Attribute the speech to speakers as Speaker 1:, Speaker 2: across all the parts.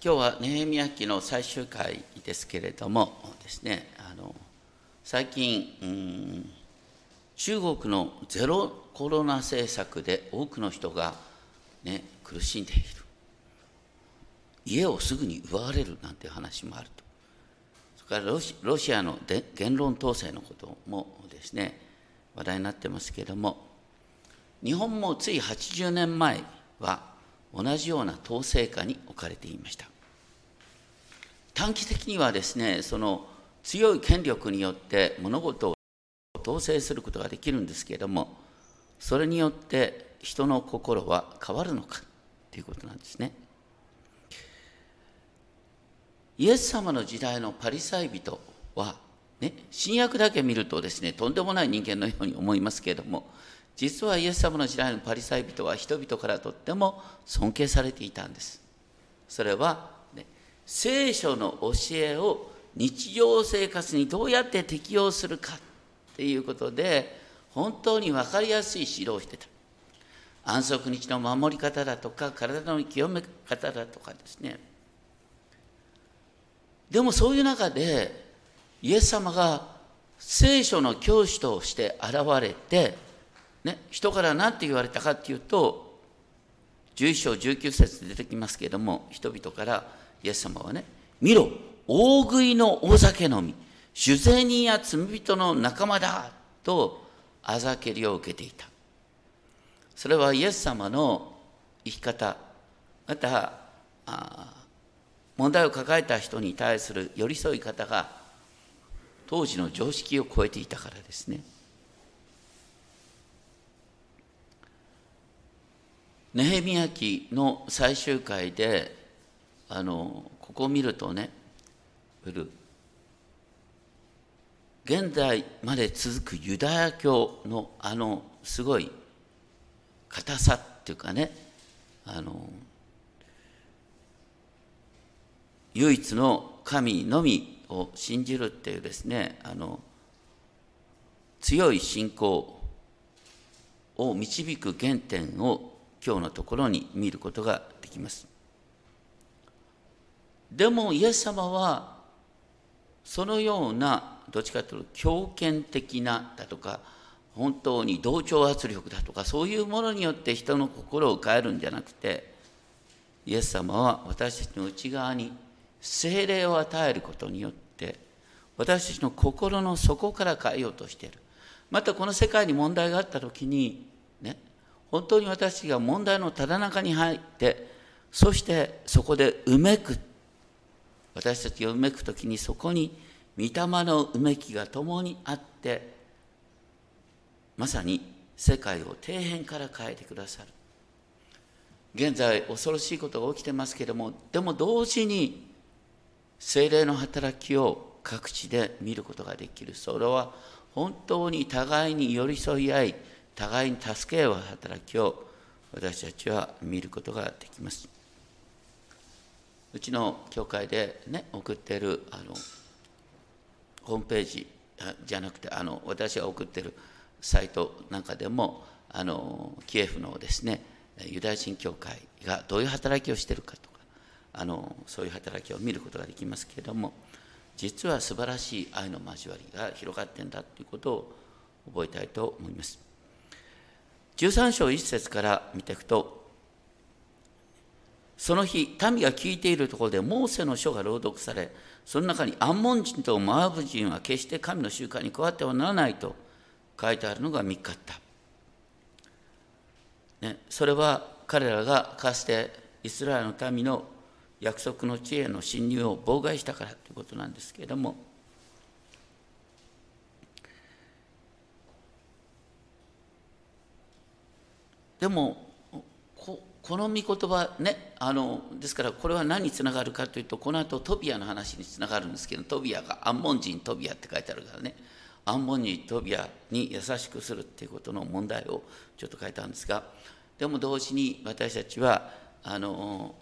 Speaker 1: 今日はネヘミヤ記の最終回ですけれどもですねあの最近うん中国のゼロコロナ政策で多くの人が、ね、苦しんでいる家をすぐに奪われるなんていう話もあると。それからロシアの言論統制のこともですね話題になってますけれども日本もつい80年前は同じような統制下に置かれていました。短期的にはですねその強い権力によって物事を統制することができるんですけれどもそれによって人の心は変わるのかということなんですね。イエス様の時代のパリサイ人は、ね、新約だけ見るとですねとんでもない人間のように思いますけれども実はイエス様の時代のパリサイ人は人々からとっても尊敬されていたんです。それは、ね、聖書の教えを日常生活にどうやって適用するかっていうことで本当に分かりやすい指導をしてた。安息日の守り方だとか体の清め方だとかですね。でもそういう中でイエス様が聖書の教師として現れて、ね、人から何て言われたかっていうと11章19節で出てきますけれども人々からイエス様はね見ろ大食いの大酒飲み酒税人や罪人の仲間だとあざけりを受けていたそれはイエス様の生き方また問題を抱えた人に対する寄り添い方が当時の常識を超えていたからですね。ネヘミヤ記の最終回であのここを見るとね現在まで続くユダヤ教のあのすごい硬さっていうかねあの唯一の神のみを信じるっていうですねあの強い信仰を導く原点を今日のところに見ることができます。でもイエス様はそのようなどっちかというと強権的なだとか本当に同調圧力だとかそういうものによって人の心を変えるんじゃなくてイエス様は私たちの内側に精霊を与えることによって私たちの心の底から変えようとしているまたこの世界に問題があった時に本当に私たちが問題のただ中に入ってそしてそこでうめく私たちがうめく時にそこに御霊のうめきが共にあってまさに世界を底辺から変えてくださる。現在恐ろしいことが起きてますけれどもでも同時に精霊の働きを各地で見ることができる。それは本当に互いに寄り添い合い互いに助け合う働きを私たちは見ることができますうちの教会でね送っているあのホームページじゃなくてあの私が送っているサイトなんかでもあのキエフのですねユダヤ人教会がどういう働きをしているかとかあのそういう働きを見ることができますけれども実は素晴らしい愛の交わりが広がってんだということを覚えたいと思います。13章1節から見ていくとその日民が聞いているところでモーセの書が朗読されその中にアンモン人とモアブ人は決して神の習慣に加わってはならないと書いてあるのが見っかった、ね、それは彼らがかつてイスラエルの民の約束の地への侵入を妨害したからということなんですけれどもでもこの御言葉ねあのですからこれは何につながるかというとこの後トビアの話につながるんですけどトビアがアンモン人トビアって書いてあるからね。アンモン人トビアに優しくするっていうことの問題をちょっと書いたんですがでも同時に私たちはあの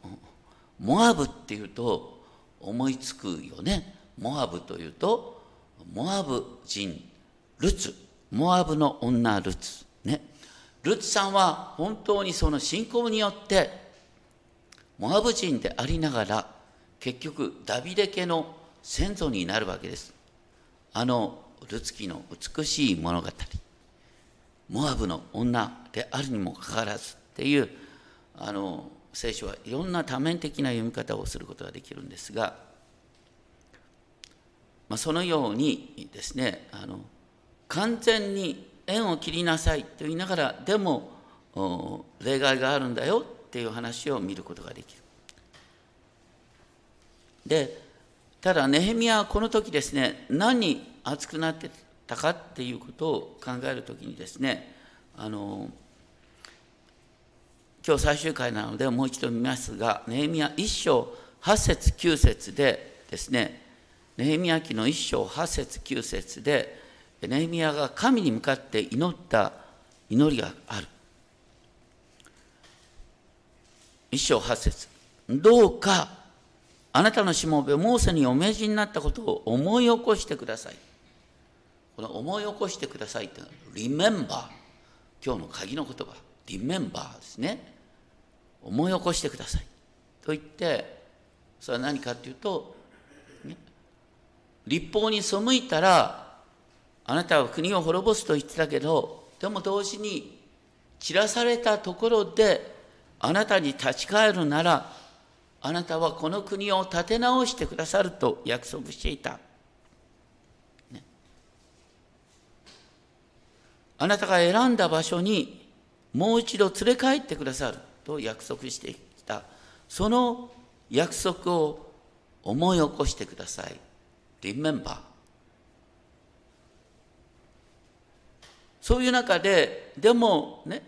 Speaker 1: モアブっていうと思いつくよね。モアブというとモアブ人ルツ。モアブの女ルツね。ルツさんは本当にその信仰によってモアブ人でありながら結局ダビデ家の先祖になるわけです。あのルツキの美しい物語。モアブの女であるにもかかわらずっていうあの聖書はいろんな多面的な読み方をすることができるんですが、まあ、そのようにですねあの完全に縁を切りなさいと言いながらでも例外があるんだよっていう話を見ることができる。でただネヘミヤはこの時ですね何に熱くなってたかっていうことを考える時にですねあの今日最終回なのでもう一度見ますがネヘミヤ1章8節9節でですねネヘミヤ記の1章8節9節でネヘミヤが神に向かって祈った祈りがある。1章8節。どうかあなたのしもべモーセにお命じになったことを思い起こしてください。この思い起こしてくださいってのは Remember 今日の鍵の言葉 Remember ですね。思い起こしてください。と言ってそれは何かっていうと、ね、立法に背いたらあなたは国を滅ぼすと言ってたけどでも同時に散らされたところであなたに立ち返るならあなたはこの国を立て直してくださると約束していた。ね、あなたが選んだ場所にもう一度連れ帰ってくださると約束してきた。その約束を思い起こしてください。Remember。そういう中で、でもね、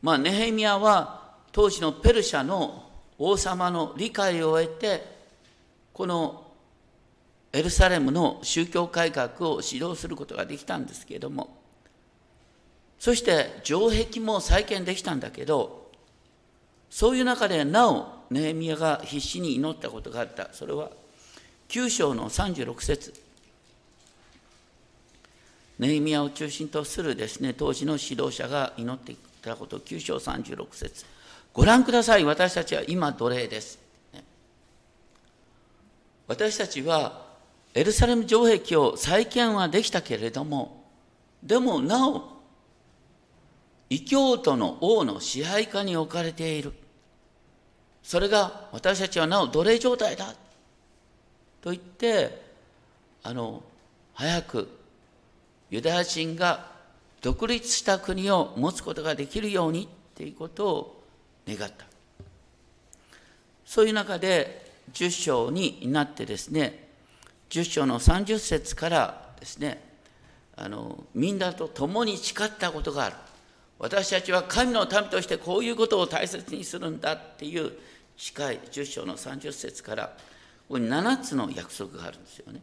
Speaker 1: まあ、ネヘミヤは当時のペルシャの王様の理解を得てこのエルサレムの宗教改革を指導することができたんですけれどもそして城壁も再建できたんだけどそういう中でなおネヘミヤが必死に祈ったことがあった。それは9章の36節。ネヘミヤを中心とするですね当時の指導者が祈っていたこと9章36節。ご覧ください。私たちは今奴隷です、私たちはエルサレム城壁を再建はできたけれどもでもなお異教徒の王の支配下に置かれている。それが私たちはなお奴隷状態だ。と言ってあの早くユダヤ人が独立した国を持つことができるようにっていうことを願った。そういう中で10章になってですね10章の30節からですねあのみんなと共に誓ったことがある。私たちは神の民としてこういうことを大切にするんだっていう誓い10章の30節からここに7つの約束があるんですよね。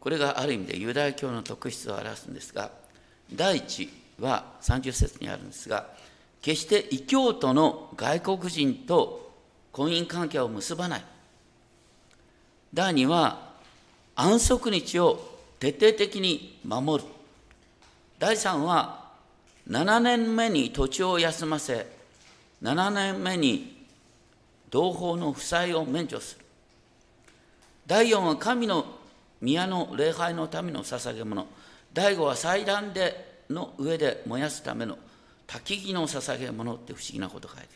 Speaker 1: これがある意味でユダヤ教の特質を表すんですが第一は30節にあるんですが決して異教徒の外国人と婚姻関係を結ばない。第2は安息日を徹底的に守る。第3は7年目に土地を休ませ、7年目に同胞の負債を免除する。第4は神の宮の礼拝のための捧げ物。第5は祭壇での上で燃やすための焚き木の捧げ物って不思議なこと書いて。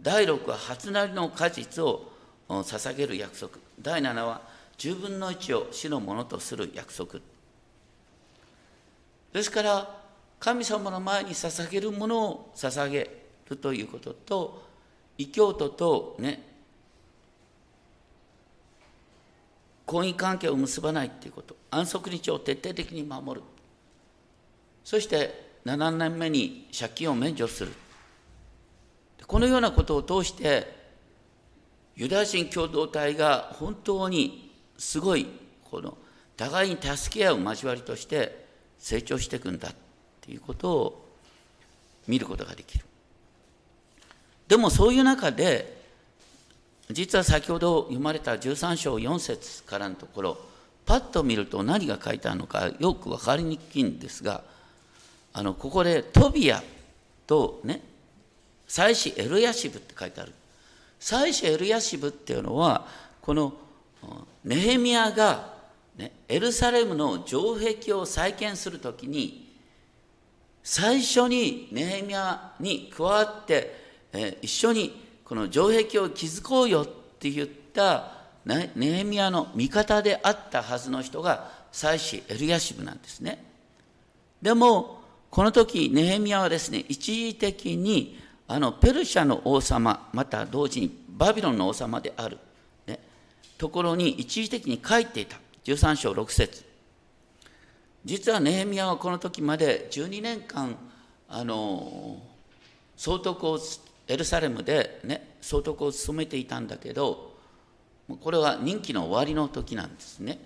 Speaker 1: 第6は初なりの果実を捧げる約束。第7は10分の1を死のものとする約束。ですから神様の前に捧げるものを捧げるということと異教徒とね婚姻関係を結ばないっていうこと。安息日を徹底的に守る。そして7年目に借金を免除する。このようなことを通してユダヤ人共同体が本当にすごいこの互いに助け合う交わりとして成長していくんだっていうことを見ることができる。でもそういう中で実は先ほど読まれた13章4節からのところパッと見ると何が書いてあるのかよく分かりにくいんですがあのここでトビアとね祭司エルヤシブって書いてある。最初エルヤシブっていうのはこのネヘミヤが、ね、エルサレムの城壁を再建するときに最初にネヘミヤに加わって、え一緒にこの城壁を築こうよって言ったネヘミヤの味方であったはずの人が祭司エルヤシブなんですね。でもこの時ネヘミヤはですね一時的にあのペルシャの王様また同時にバビロンの王様である、ね、ところに一時的に帰っていた。13章6節。実はネヘミヤはこの時まで12年間あの総督をエルサレムで、ね、総督を務めていたんだけどこれは任期の終わりの時なんですね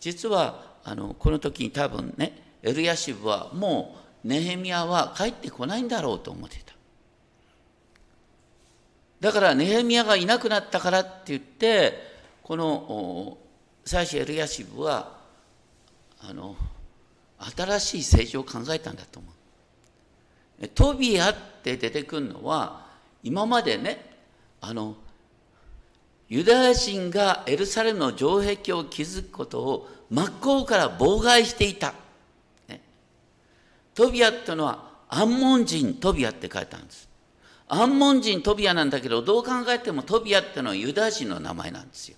Speaker 1: 実はあのこの時に多分ねエルヤシブはもうネヘミヤは帰ってこないんだろうと思っていただからネヘミヤがいなくなったからって言ってこの祭司エルヤシブはあの新しい政治を考えたんだと思う。トビアって出てくるのは今までねあのユダヤ人がエルサレムの城壁を築くことを真っ向から妨害していた。ね、トビアっていうのはアンモン人トビアって書いてあるんです。アンモン人トビアなんだけどどう考えてもトビアっていうのはユダヤ人の名前なんですよ。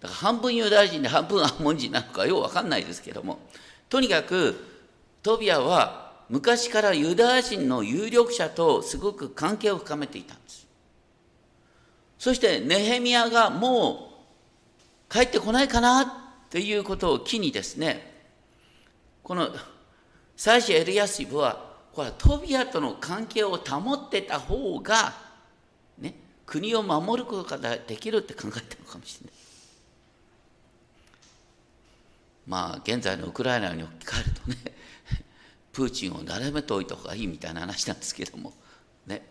Speaker 1: だから半分ユダヤ人で半分アンモン人なのかよう分かんないですけどもとにかくトビアは昔からユダヤ人の有力者とすごく関係を深めていたんですそしてネヘミヤがもう帰ってこないかなっていうことを機にですねこの祭司エルヤシブはこれはトビアとの関係を保ってた方が、ね、国を守ることができるって考えたのかもしれない。まあ現在のウクライナに置き換えるとねプーチンを並べておいた方がいいみたいな話なんですけども。ね。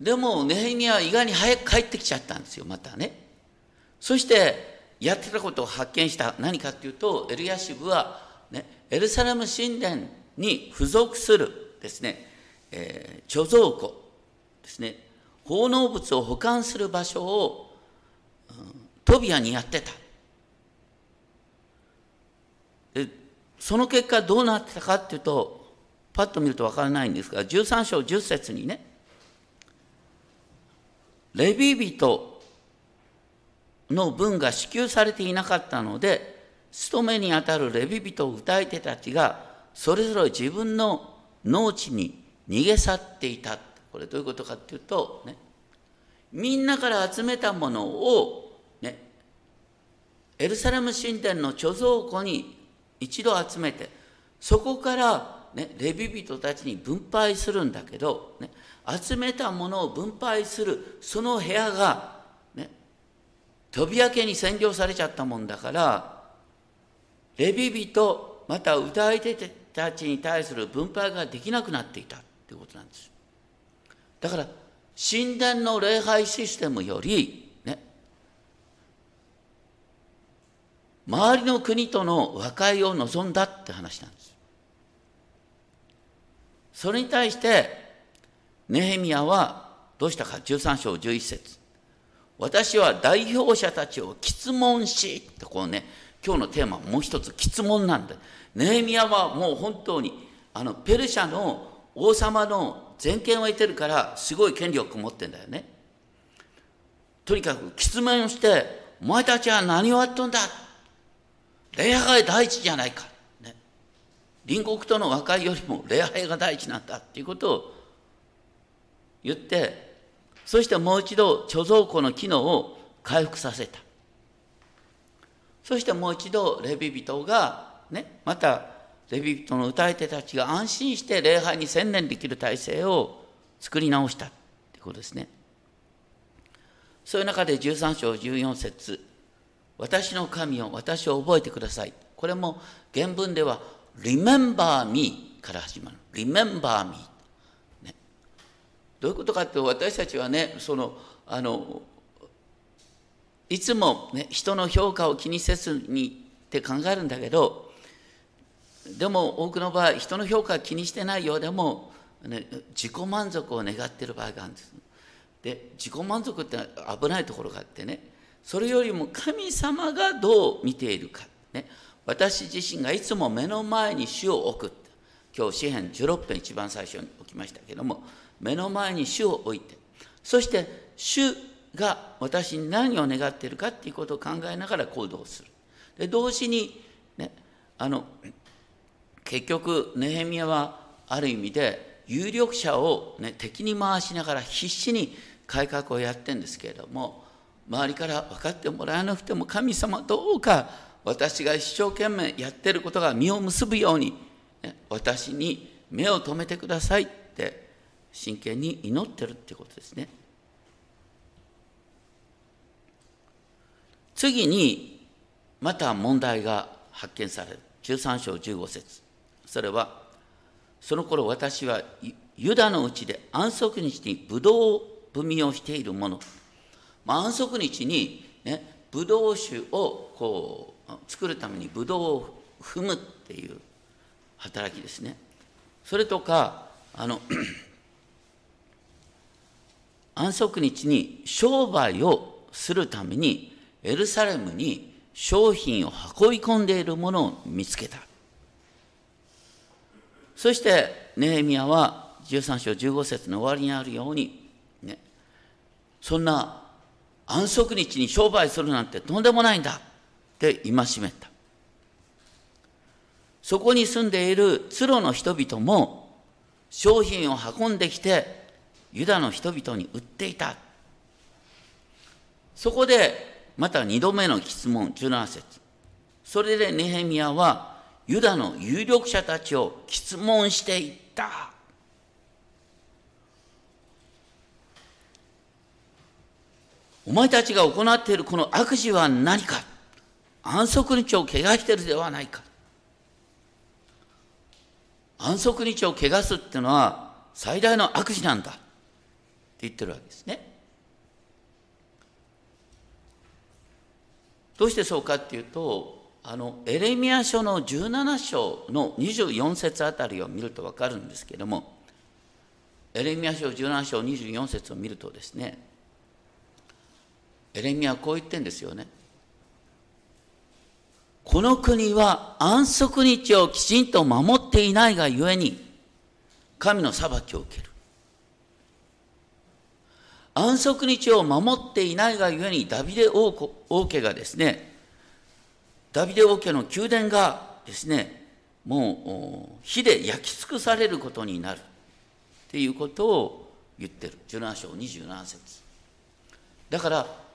Speaker 1: でもネヘミヤは意外に早く帰ってきちゃったんですよまたね。そしてやってたことを発見した。何かっていうとエルヤシブは、ね、エルサレム神殿に付属するですね、えー、貯蔵庫。ですね。奉納物を保管する場所をトビアにやってた。でその結果どうなってたかっていうとパッと見ると分からないんですが13章10節にねレビ人の分が支給されていなかったので務めにあたるレビ人歌い手たちがそれぞれ自分の農地に逃げ去っていた。これどういうことかっていうとねみんなから集めたものをねエルサレム神殿の貯蔵庫に一度集めてそこから、ね、レビ人たちに分配するんだけど、ね、集めたものを分配するその部屋が、ね、飛び分けに占領されちゃったもんだからレビ人また歌い手たちに対する分配ができなくなっていたということなんです。だから神殿の礼拝システムより周りの国との和解を望んだって話なんです。それに対してネヘミヤはどうしたか？13章11節。私は代表者たちを質問しってこうね今日のテーマもう一つ質問なんだ。ネヘミヤはもう本当にあのペルシャの王様の全権を得てるからすごい権力を持ってんだよね。とにかく質問してお前たちは何をやっとんだ？礼拝第一じゃないか、ね、隣国との和解よりも礼拝が第一なんだっていうことを言ってそしてもう一度貯蔵庫の機能を回復させた。そしてもう一度レビ人がねまたレビ人の歌い手たちが安心して礼拝に専念できる体制を作り直したってことですね。そういう中で13章14節私の神を私を覚えてください。これも原文では Remember me から始まる。Remember me、ね。どういうことかって私たちはね、その、あの、いつも、ね、人の評価を気にせずにって考えるんだけど、でも多くの場合人の評価は気にしてないようでも、ね、自己満足を願っている場合があるんですで自己満足って危ないところがあってねそれよりも神様がどう見ているか、ね、私自身がいつも目の前に主を置く今日詩篇16編一番最初に置きましたけども目の前に主を置いて。そして主が私に何を願っているかっていうことを考えながら行動する。で同時にねあの結局ネヘミヤはある意味で有力者を、ね、敵に回しながら必死に改革をやってるんですけれども周りから分かってもらわなくても神様どうか私が一生懸命やってることが実を結ぶように、私に目を留めてくださいって真剣に祈ってるってことですね。次にまた問題が発見される。13章15節。それはその頃私はユダのうちで安息日にブドウ踏みをしているもの、まあ、安息日にねブドウ酒をこう作るためにブドウを踏むっていう働きですね。それとかあの 安息日に商売をするためにエルサレムに商品を運び込んでいるものを見つけた。そしてネヘミヤは13章15節の終わりにあるように、ね、そんな安息日に商売するなんてとんでもないんだって戒めた。そこに住んでいるツロの人々も商品を運んできてユダの人々に売っていた。そこでまた二度目の質問17節それでネヘミヤはユダの有力者たちを質問していった。お前たちが行っているこの悪事は何か？安息日を汚しているではないか。安息日を汚すっていうのは最大の悪事なんだって言ってるわけですね。どうしてそうかっていうとあのエレミア書の17章の24節あたりを見ると分かるんですけどもエレミア書17章24節を見るとですねエレミアはこう言ってんですよね。この国は安息日をきちんと守っていないがゆえに神の裁きを受ける。安息日を守っていないがゆえにダビデ王家がですねダビデ王家の宮殿がですねもう火で焼き尽くされることになる。っていうことを言ってる。17章27節。だから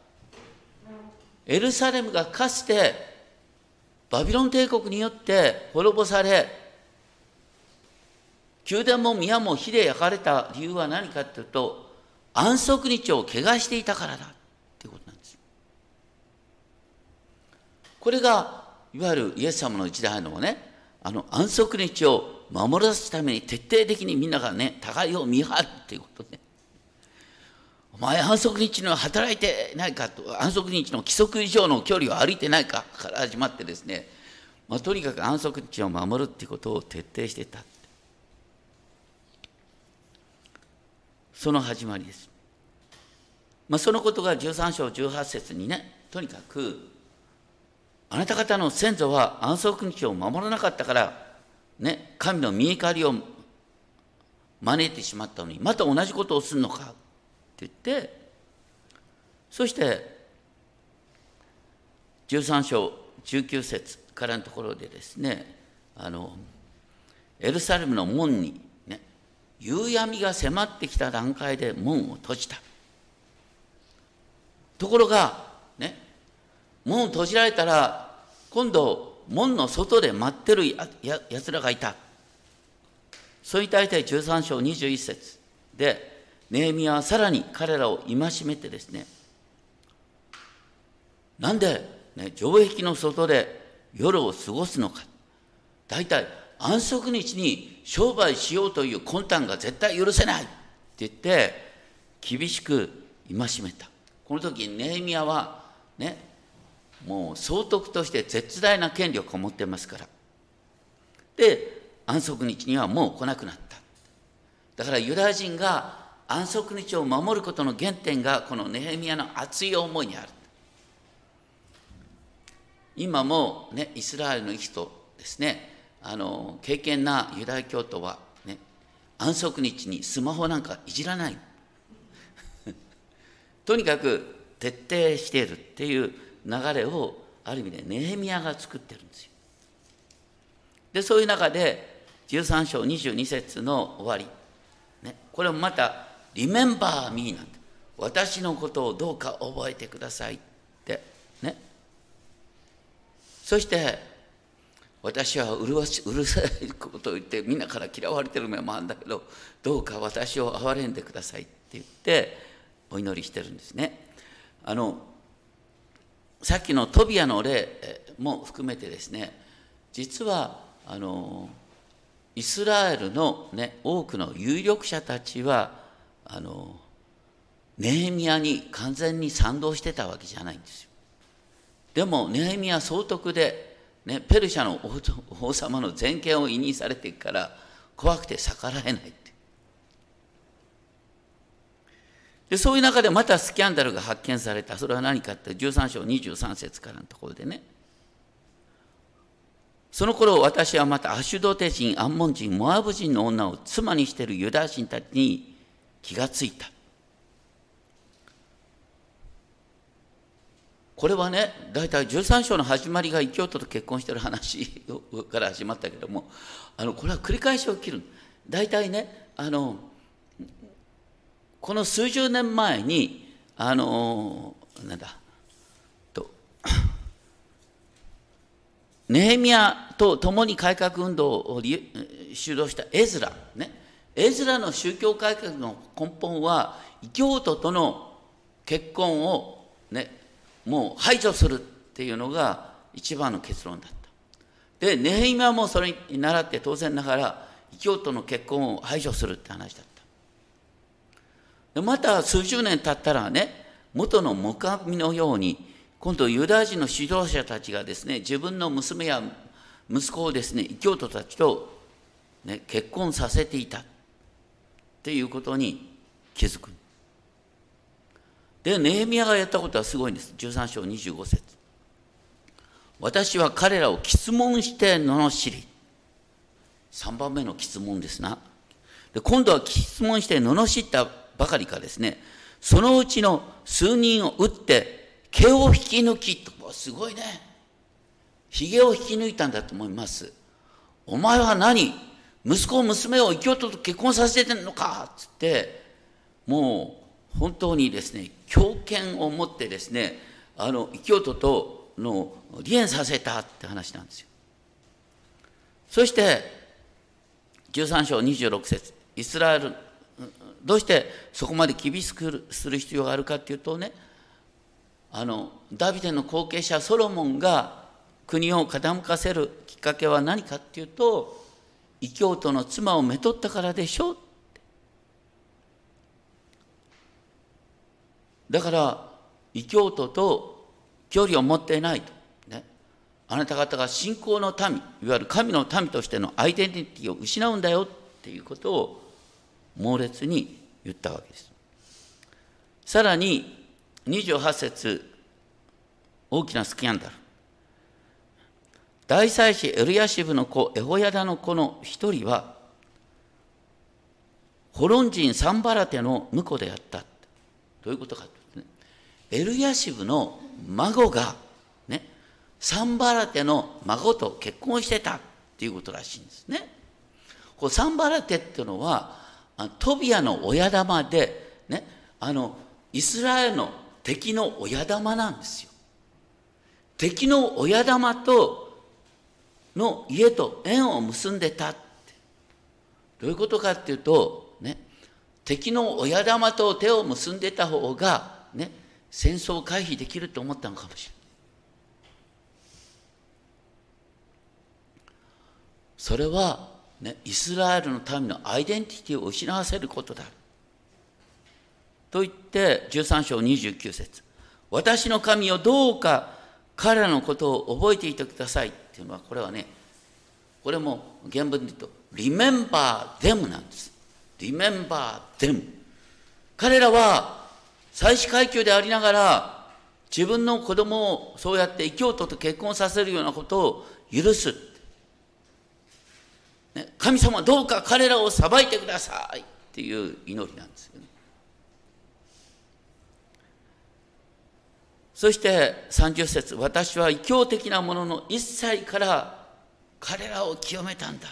Speaker 1: エルサレムがかつてバビロン帝国によって滅ぼされ宮殿も宮も火で焼かれた理由は何かっていうと安息日を汚していたからだということなんです。これがいわゆるイエス様の時代のねあの安息日を守らすために徹底的にみんながね互いを見張るっていうことね前安息日の働いてないかと安息日の規則以上の距離を歩いてないかから始まってですね、まあ、とにかく安息日を守るっていうことを徹底してた。その始まりです、まあ、そのことが13章18節にねとにかくあなた方の先祖は安息日を守らなかったから、ね、神の見怒りを招いてしまったのに、また同じことをするのか。言って、そして、13章19節からのところでですね、あの、エルサレムの門に、ね、夕闇が迫ってきた段階で門を閉じた。ところが、ね、門を閉じられたら今度門の外で待ってるややつらがいたそれに対して13章21節でネーミヤはさらに彼らを戒めてですねなんで、ね、城壁の外で夜を過ごすのか。大体安息日に商売しようという魂胆が絶対許せない。って言って厳しく戒めた。この時ネーミヤはねもう総督として絶大な権力を持ってますから。で安息日にはもう来なくなった。だからユダヤ人が安息日を守ることの原点がこのネヘミヤの熱い思いにある。今もねイスラエルの人ですね。あの敬虔なユダヤ教徒はね安息日にスマホなんかいじらない。とにかく徹底しているっていう流れをある意味でネヘミヤが作ってるんですよ。でそういう中で13章22節の終わり、ね、これもまた「リメンバー・ミー」なんて私のことをどうか覚えてくださいってねそして私はうるわしうるさいことを言ってみんなから嫌われてる面もあるんだけどどうか私を憐れんでくださいって言ってお祈りしてるんですね。あのさっきのトビアの例も含めてですね実はあのイスラエルの、ね、多くの有力者たちはあのネヘミヤに完全に賛同してたわけじゃないんですよ。でもネヘミヤ総督で、ね、ペルシャの王様の全権を委任されていくから怖くて逆らえないでそういう中でまたスキャンダルが発見された。それは何かって13章23節からのところでね。その頃私はまたアシュドテ人アンモン人モアブ人の女を妻にしているユダヤ人たちに気がついた。これはね大体13章の始まりが異教徒と結婚してる話から始まったけどもあのこれは繰り返し起きる大体ねあのこの数十年前にあのなんだとネヘミヤと共に改革運動を主導したエズラね。エズラの宗教改革の根本は異教徒との結婚をねもう排除するっていうのが一番の結論だった。でネヘミヤもそれに倣って当然ながら異教徒の結婚を排除するって話だった。でまた数十年経ったらね元の木阿弥のように今度ユダヤ人の指導者たちがですね自分の娘や息子をですね異教徒たちと、ね、結婚させていた。っていうことに気づく。でネヘミヤがやったことはすごいんです13章25節私は彼らを質問して罵り3番目の質問ですなで今度は質問して罵ったばかりかですね、そのうちの数人を撃って、毛を引き抜きと、すごいね。髭を引き抜いたんだと思います。お前は何息子、娘を異教徒と結婚させてんのかっつって、もう本当にですね、強権を持ってですね、あの異教徒との離縁させたって話なんですよ。そして、13章26節イスラエルどうしてそこまで厳しくする必要があるかっていうとねあのダビデの後継者ソロモンが国を傾かせるきっかけは何かっていうと異教徒の妻をめとったからでしょ？うだから異教徒と距離を持っていないと、ね、あなた方が信仰の民いわゆる神の民としてのアイデンティティを失うんだよっていうことを猛烈に言ったわけです。さらに28節大きなスキャンダル。大祭司エルヤシブの子エホヤダの子の一人はホロン人サンバラテの婿であった。どういうことかというとね、エルヤシブの孫が、ね、サンバラテの孫と結婚してたっていうことらしいんですね。こうサンバラテっていうのはトビアの親玉で、ね、あのイスラエルの敵の親玉なんですよ。敵の親玉との家と縁を結んでたって。どういうことかっていうと、ね、敵の親玉と手を結んでた方が、ね、戦争を回避できると思ったのかもしれない。それはね、イスラエルの民のアイデンティティを失わせることだ。と言って13章29節私の神をどうか彼らのことを覚えていてくださいっていうのはこれはねこれも原文で言うと、remember them なんです。remember them。彼らは、祭祀階級でありながら、自分の子供をそうやって異教徒と結婚させるようなことを許す。ね、神様どうか彼らを裁いてくださいっていう祈りなんですよね。そして30節私は異教的なものの一切から彼らを清めたんだ。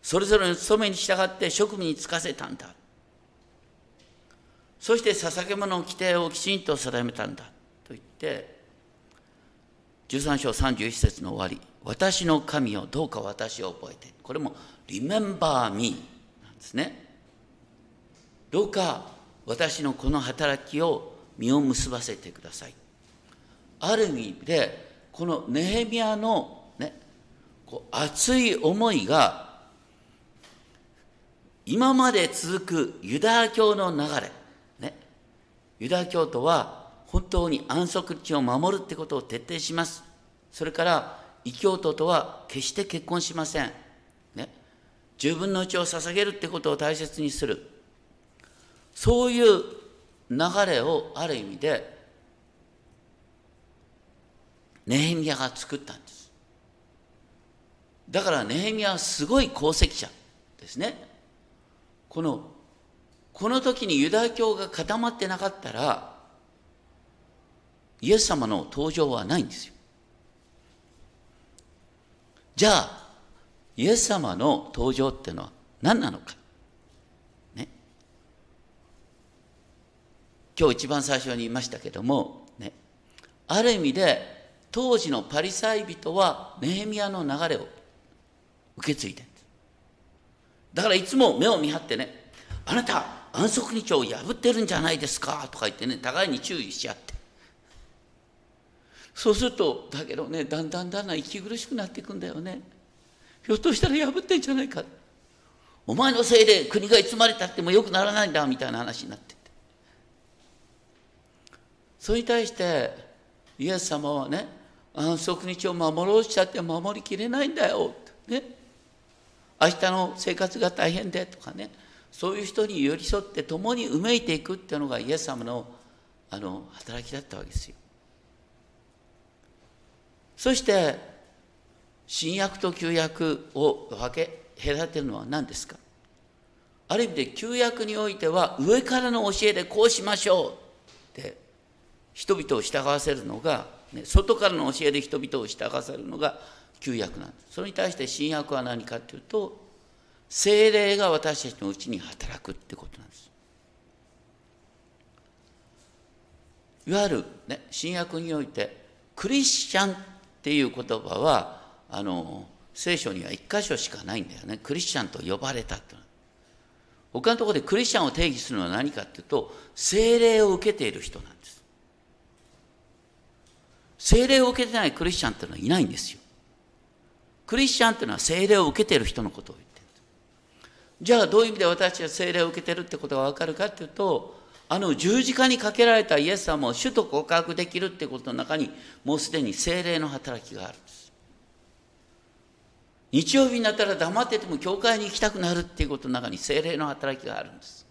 Speaker 1: それぞれの務めに従って職務に就かせたんだ。そして捧げ物の規定をきちんと定めたんだと言って13章31節の終わり私の神をどうか私を覚えてこれも Remember me なんですねどうか私のこの働きを実を結ばせてくださいある意味でこのネヘミヤのねこう熱い思いが今まで続くユダヤ教の流れねユダヤ教徒は本当に安息日を守るってことを徹底します。それから異教徒とは決して結婚しません。ね。十分のうちを捧げるってことを大切にする。そういう流れをある意味でネヘミヤが作ったんです。だからネヘミヤはすごい功績者ですね。このこの時にユダヤ教が固まってなかったら、イエス様の登場はないんですよ。じゃあ、イエス様の登場っていうのは何なのか。今日一番最初に言いましたけども、ね。ある意味で、当時のパリサイ人はネヘミヤの流れを受け継いでだからいつも目を見張ってね、あなた、安息日を破ってるんじゃないですかとか言ってね互いに注意し合って。そうするとだけどねだんだんだんだん息苦しくなっていくんだよね。ひょっとしたら破ってんじゃないか。お前のせいで国がいつまれたってもよくならないんだみたいな話になって。それに対してイエス様はね安息日を守ろうしちゃって守りきれないんだよってね。明日の生活が大変でとかね。そういう人に寄り添って共にうめいていくっていうのがイエス様のあの働きだったわけですよ。そして新約と旧約を分け隔てるのは何ですか？ある意味で旧約においては上からの教えでこうしましょうって人々を従わせるのが、ね、外からの教えで人々を従わせるのが旧約なんです。それに対して新約は何かっていうと精霊が私たちのうちに働くってことなんです。いわゆる、ね、新約においてクリスチャンっていう言葉はあの聖書には一箇所しかないんだよねクリスチャンと呼ばれたって他のところでクリスチャンを定義するのは何かっていうと精霊を受けている人なんです精霊を受けてないクリスチャンっていうのはいないんですよ。クリスチャンっていうのは精霊を受けてる人のことを言ってる。じゃあどういう意味で私は聖霊を受けてるってことが分かるかっていうとあの十字架にかけられたイエス様を主と告白できるってことの中にもうすでに聖霊の働きがあるんです。日曜日になったら黙ってても教会に行きたくなるっていうことの中に聖霊の働きがあるんです。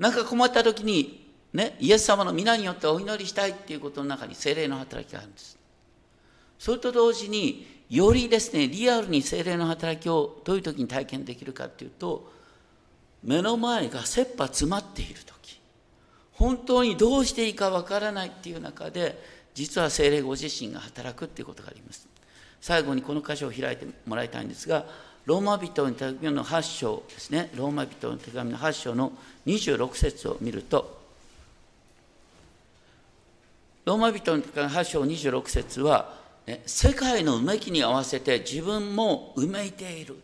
Speaker 1: なんか困った時にねイエス様の皆によってお祈りしたいっていうことの中に聖霊の働きがあるんです。それと同時によりですねリアルに精霊の働きをどういう時に体験できるかっていうと目の前が切羽詰まっている時。本当にどうしていいかわからないっていう中で実は精霊ご自身が働くっていうことがあります。最後にこの箇所を開いてもらいたいんですがローマ人の手紙の8章ですね。ローマ人の手紙の8章の26節を見るとローマ人の手紙8章26節はね、世界のうめきに合わせて自分もうめいている。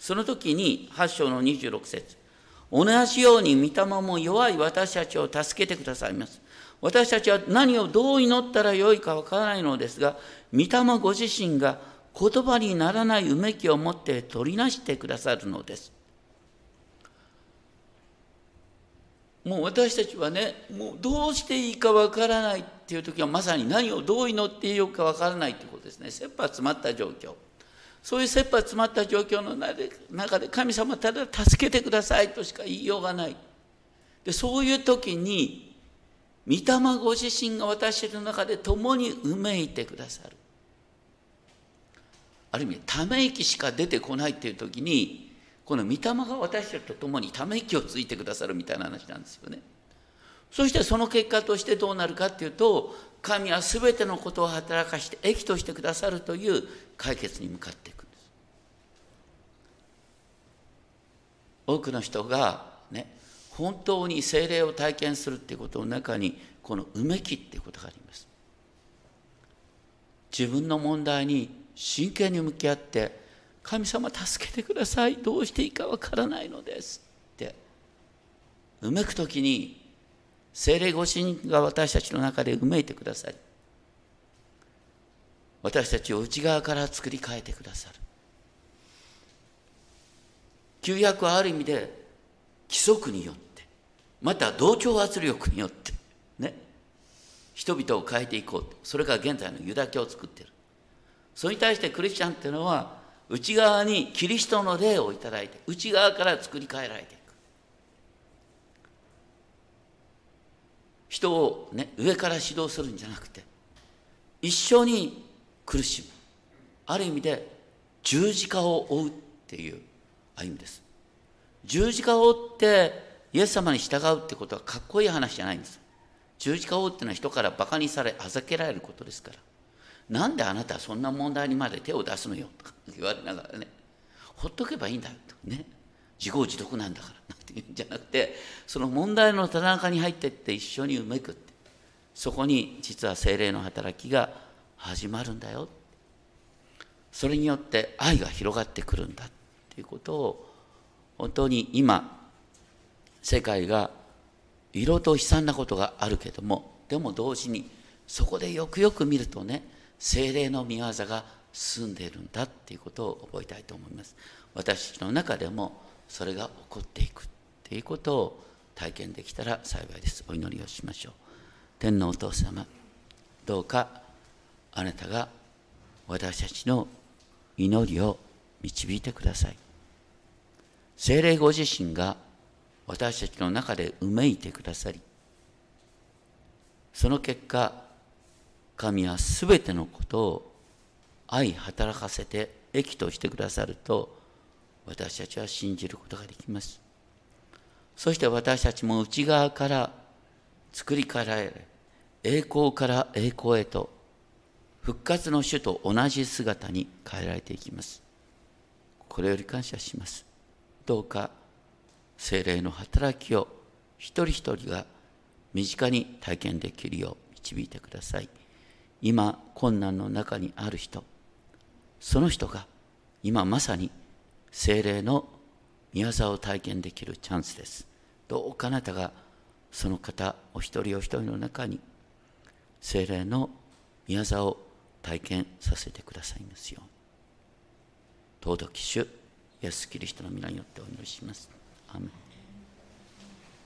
Speaker 1: その時に8章の26節同じように御霊も弱い私たちを助けてくださいます。私たちは何をどう祈ったらよいかわからないのですが、御霊ご自身が言葉にならないうめきを持って取りなしてくださるのです。もう私たちはねもうどうしていいかわからないっていう時はまさに何をどう祈っていいかわからないってことですね。切羽詰まった状況。そういう切羽詰まった状況の中で神様ただ助けてくださいとしか言いようがない。でそういう時に御霊ご自身が私たちの中で共にうめいてくださる。ある意味ため息しか出てこないっていう時にこの御霊が私たちと共にため息をついてくださるみたいな話なんですよね。そしてその結果としてどうなるかっていうと神は全てのことを働かして益としてくださるという解決に向かっていくんです。多くの人がね本当に精霊を体験するっていうことの中にこのうめきっていうことがあります。自分の問題に真剣に向き合って神様助けてください。どうしていいかわからないのですって。うめく時に精霊ご神が私たちの中でうめいてくださり私たちを内側から作り変えてくださる。旧約はある意味で規則によってまた同調圧力によってね。人々を変えていこう。それが現在のユダ教を作ってる。それに対してクリスチャンっていうのは内側にキリストの霊をいただいて内側から作り変えられていく。人を、ね、上から指導するんじゃなくて一緒に苦しむ。ある意味で十字架を追うっていう歩みです。十字架を追ってイエス様に従うってことはかっこいい話じゃないんです。十字架を追うっていうのは人からバカにされあざけられることですから。なんであなたはそんな問題にまで手を出すのよとか言われながらね。ほっとけばいいんだよと。ね。自業自得なんだからなんて言うんじゃなくてその問題の田中に入ってって一緒にうめくって。そこに実は精霊の働きが始まるんだよそれによって愛が広がってくるんだっていうことを本当に今世界が色と悲惨なことがあるけどもでも同時にそこでよくよく見るとね精霊の御業が進んでいるんだっていうことを覚えたいと思います。私たちの中でもそれが起こっていくっていうことを体験できたら幸いです。お祈りをしましょう。天皇お父様どうかあなたが私たちの祈りを導いてください。精霊ご自身が私たちの中でうめいてくださりその結果神は全てのことを愛働かせて益としてくださると私たちは信じることができます。そして私たちも内側から作り変えられ栄光から栄光へと復活の主と同じ姿に変えられていきます。これより感謝します。どうか精霊の働きを一人一人が身近に体験できるよう導いてください。今困難の中にある人。その人が今まさに精霊の宮沢を体験できるチャンスです。どうかあなたがその方お一人お一人の中に精霊の宮沢を体験させてくださいますよう尊き主イエス・キリストの皆によってお祈りします。アメン。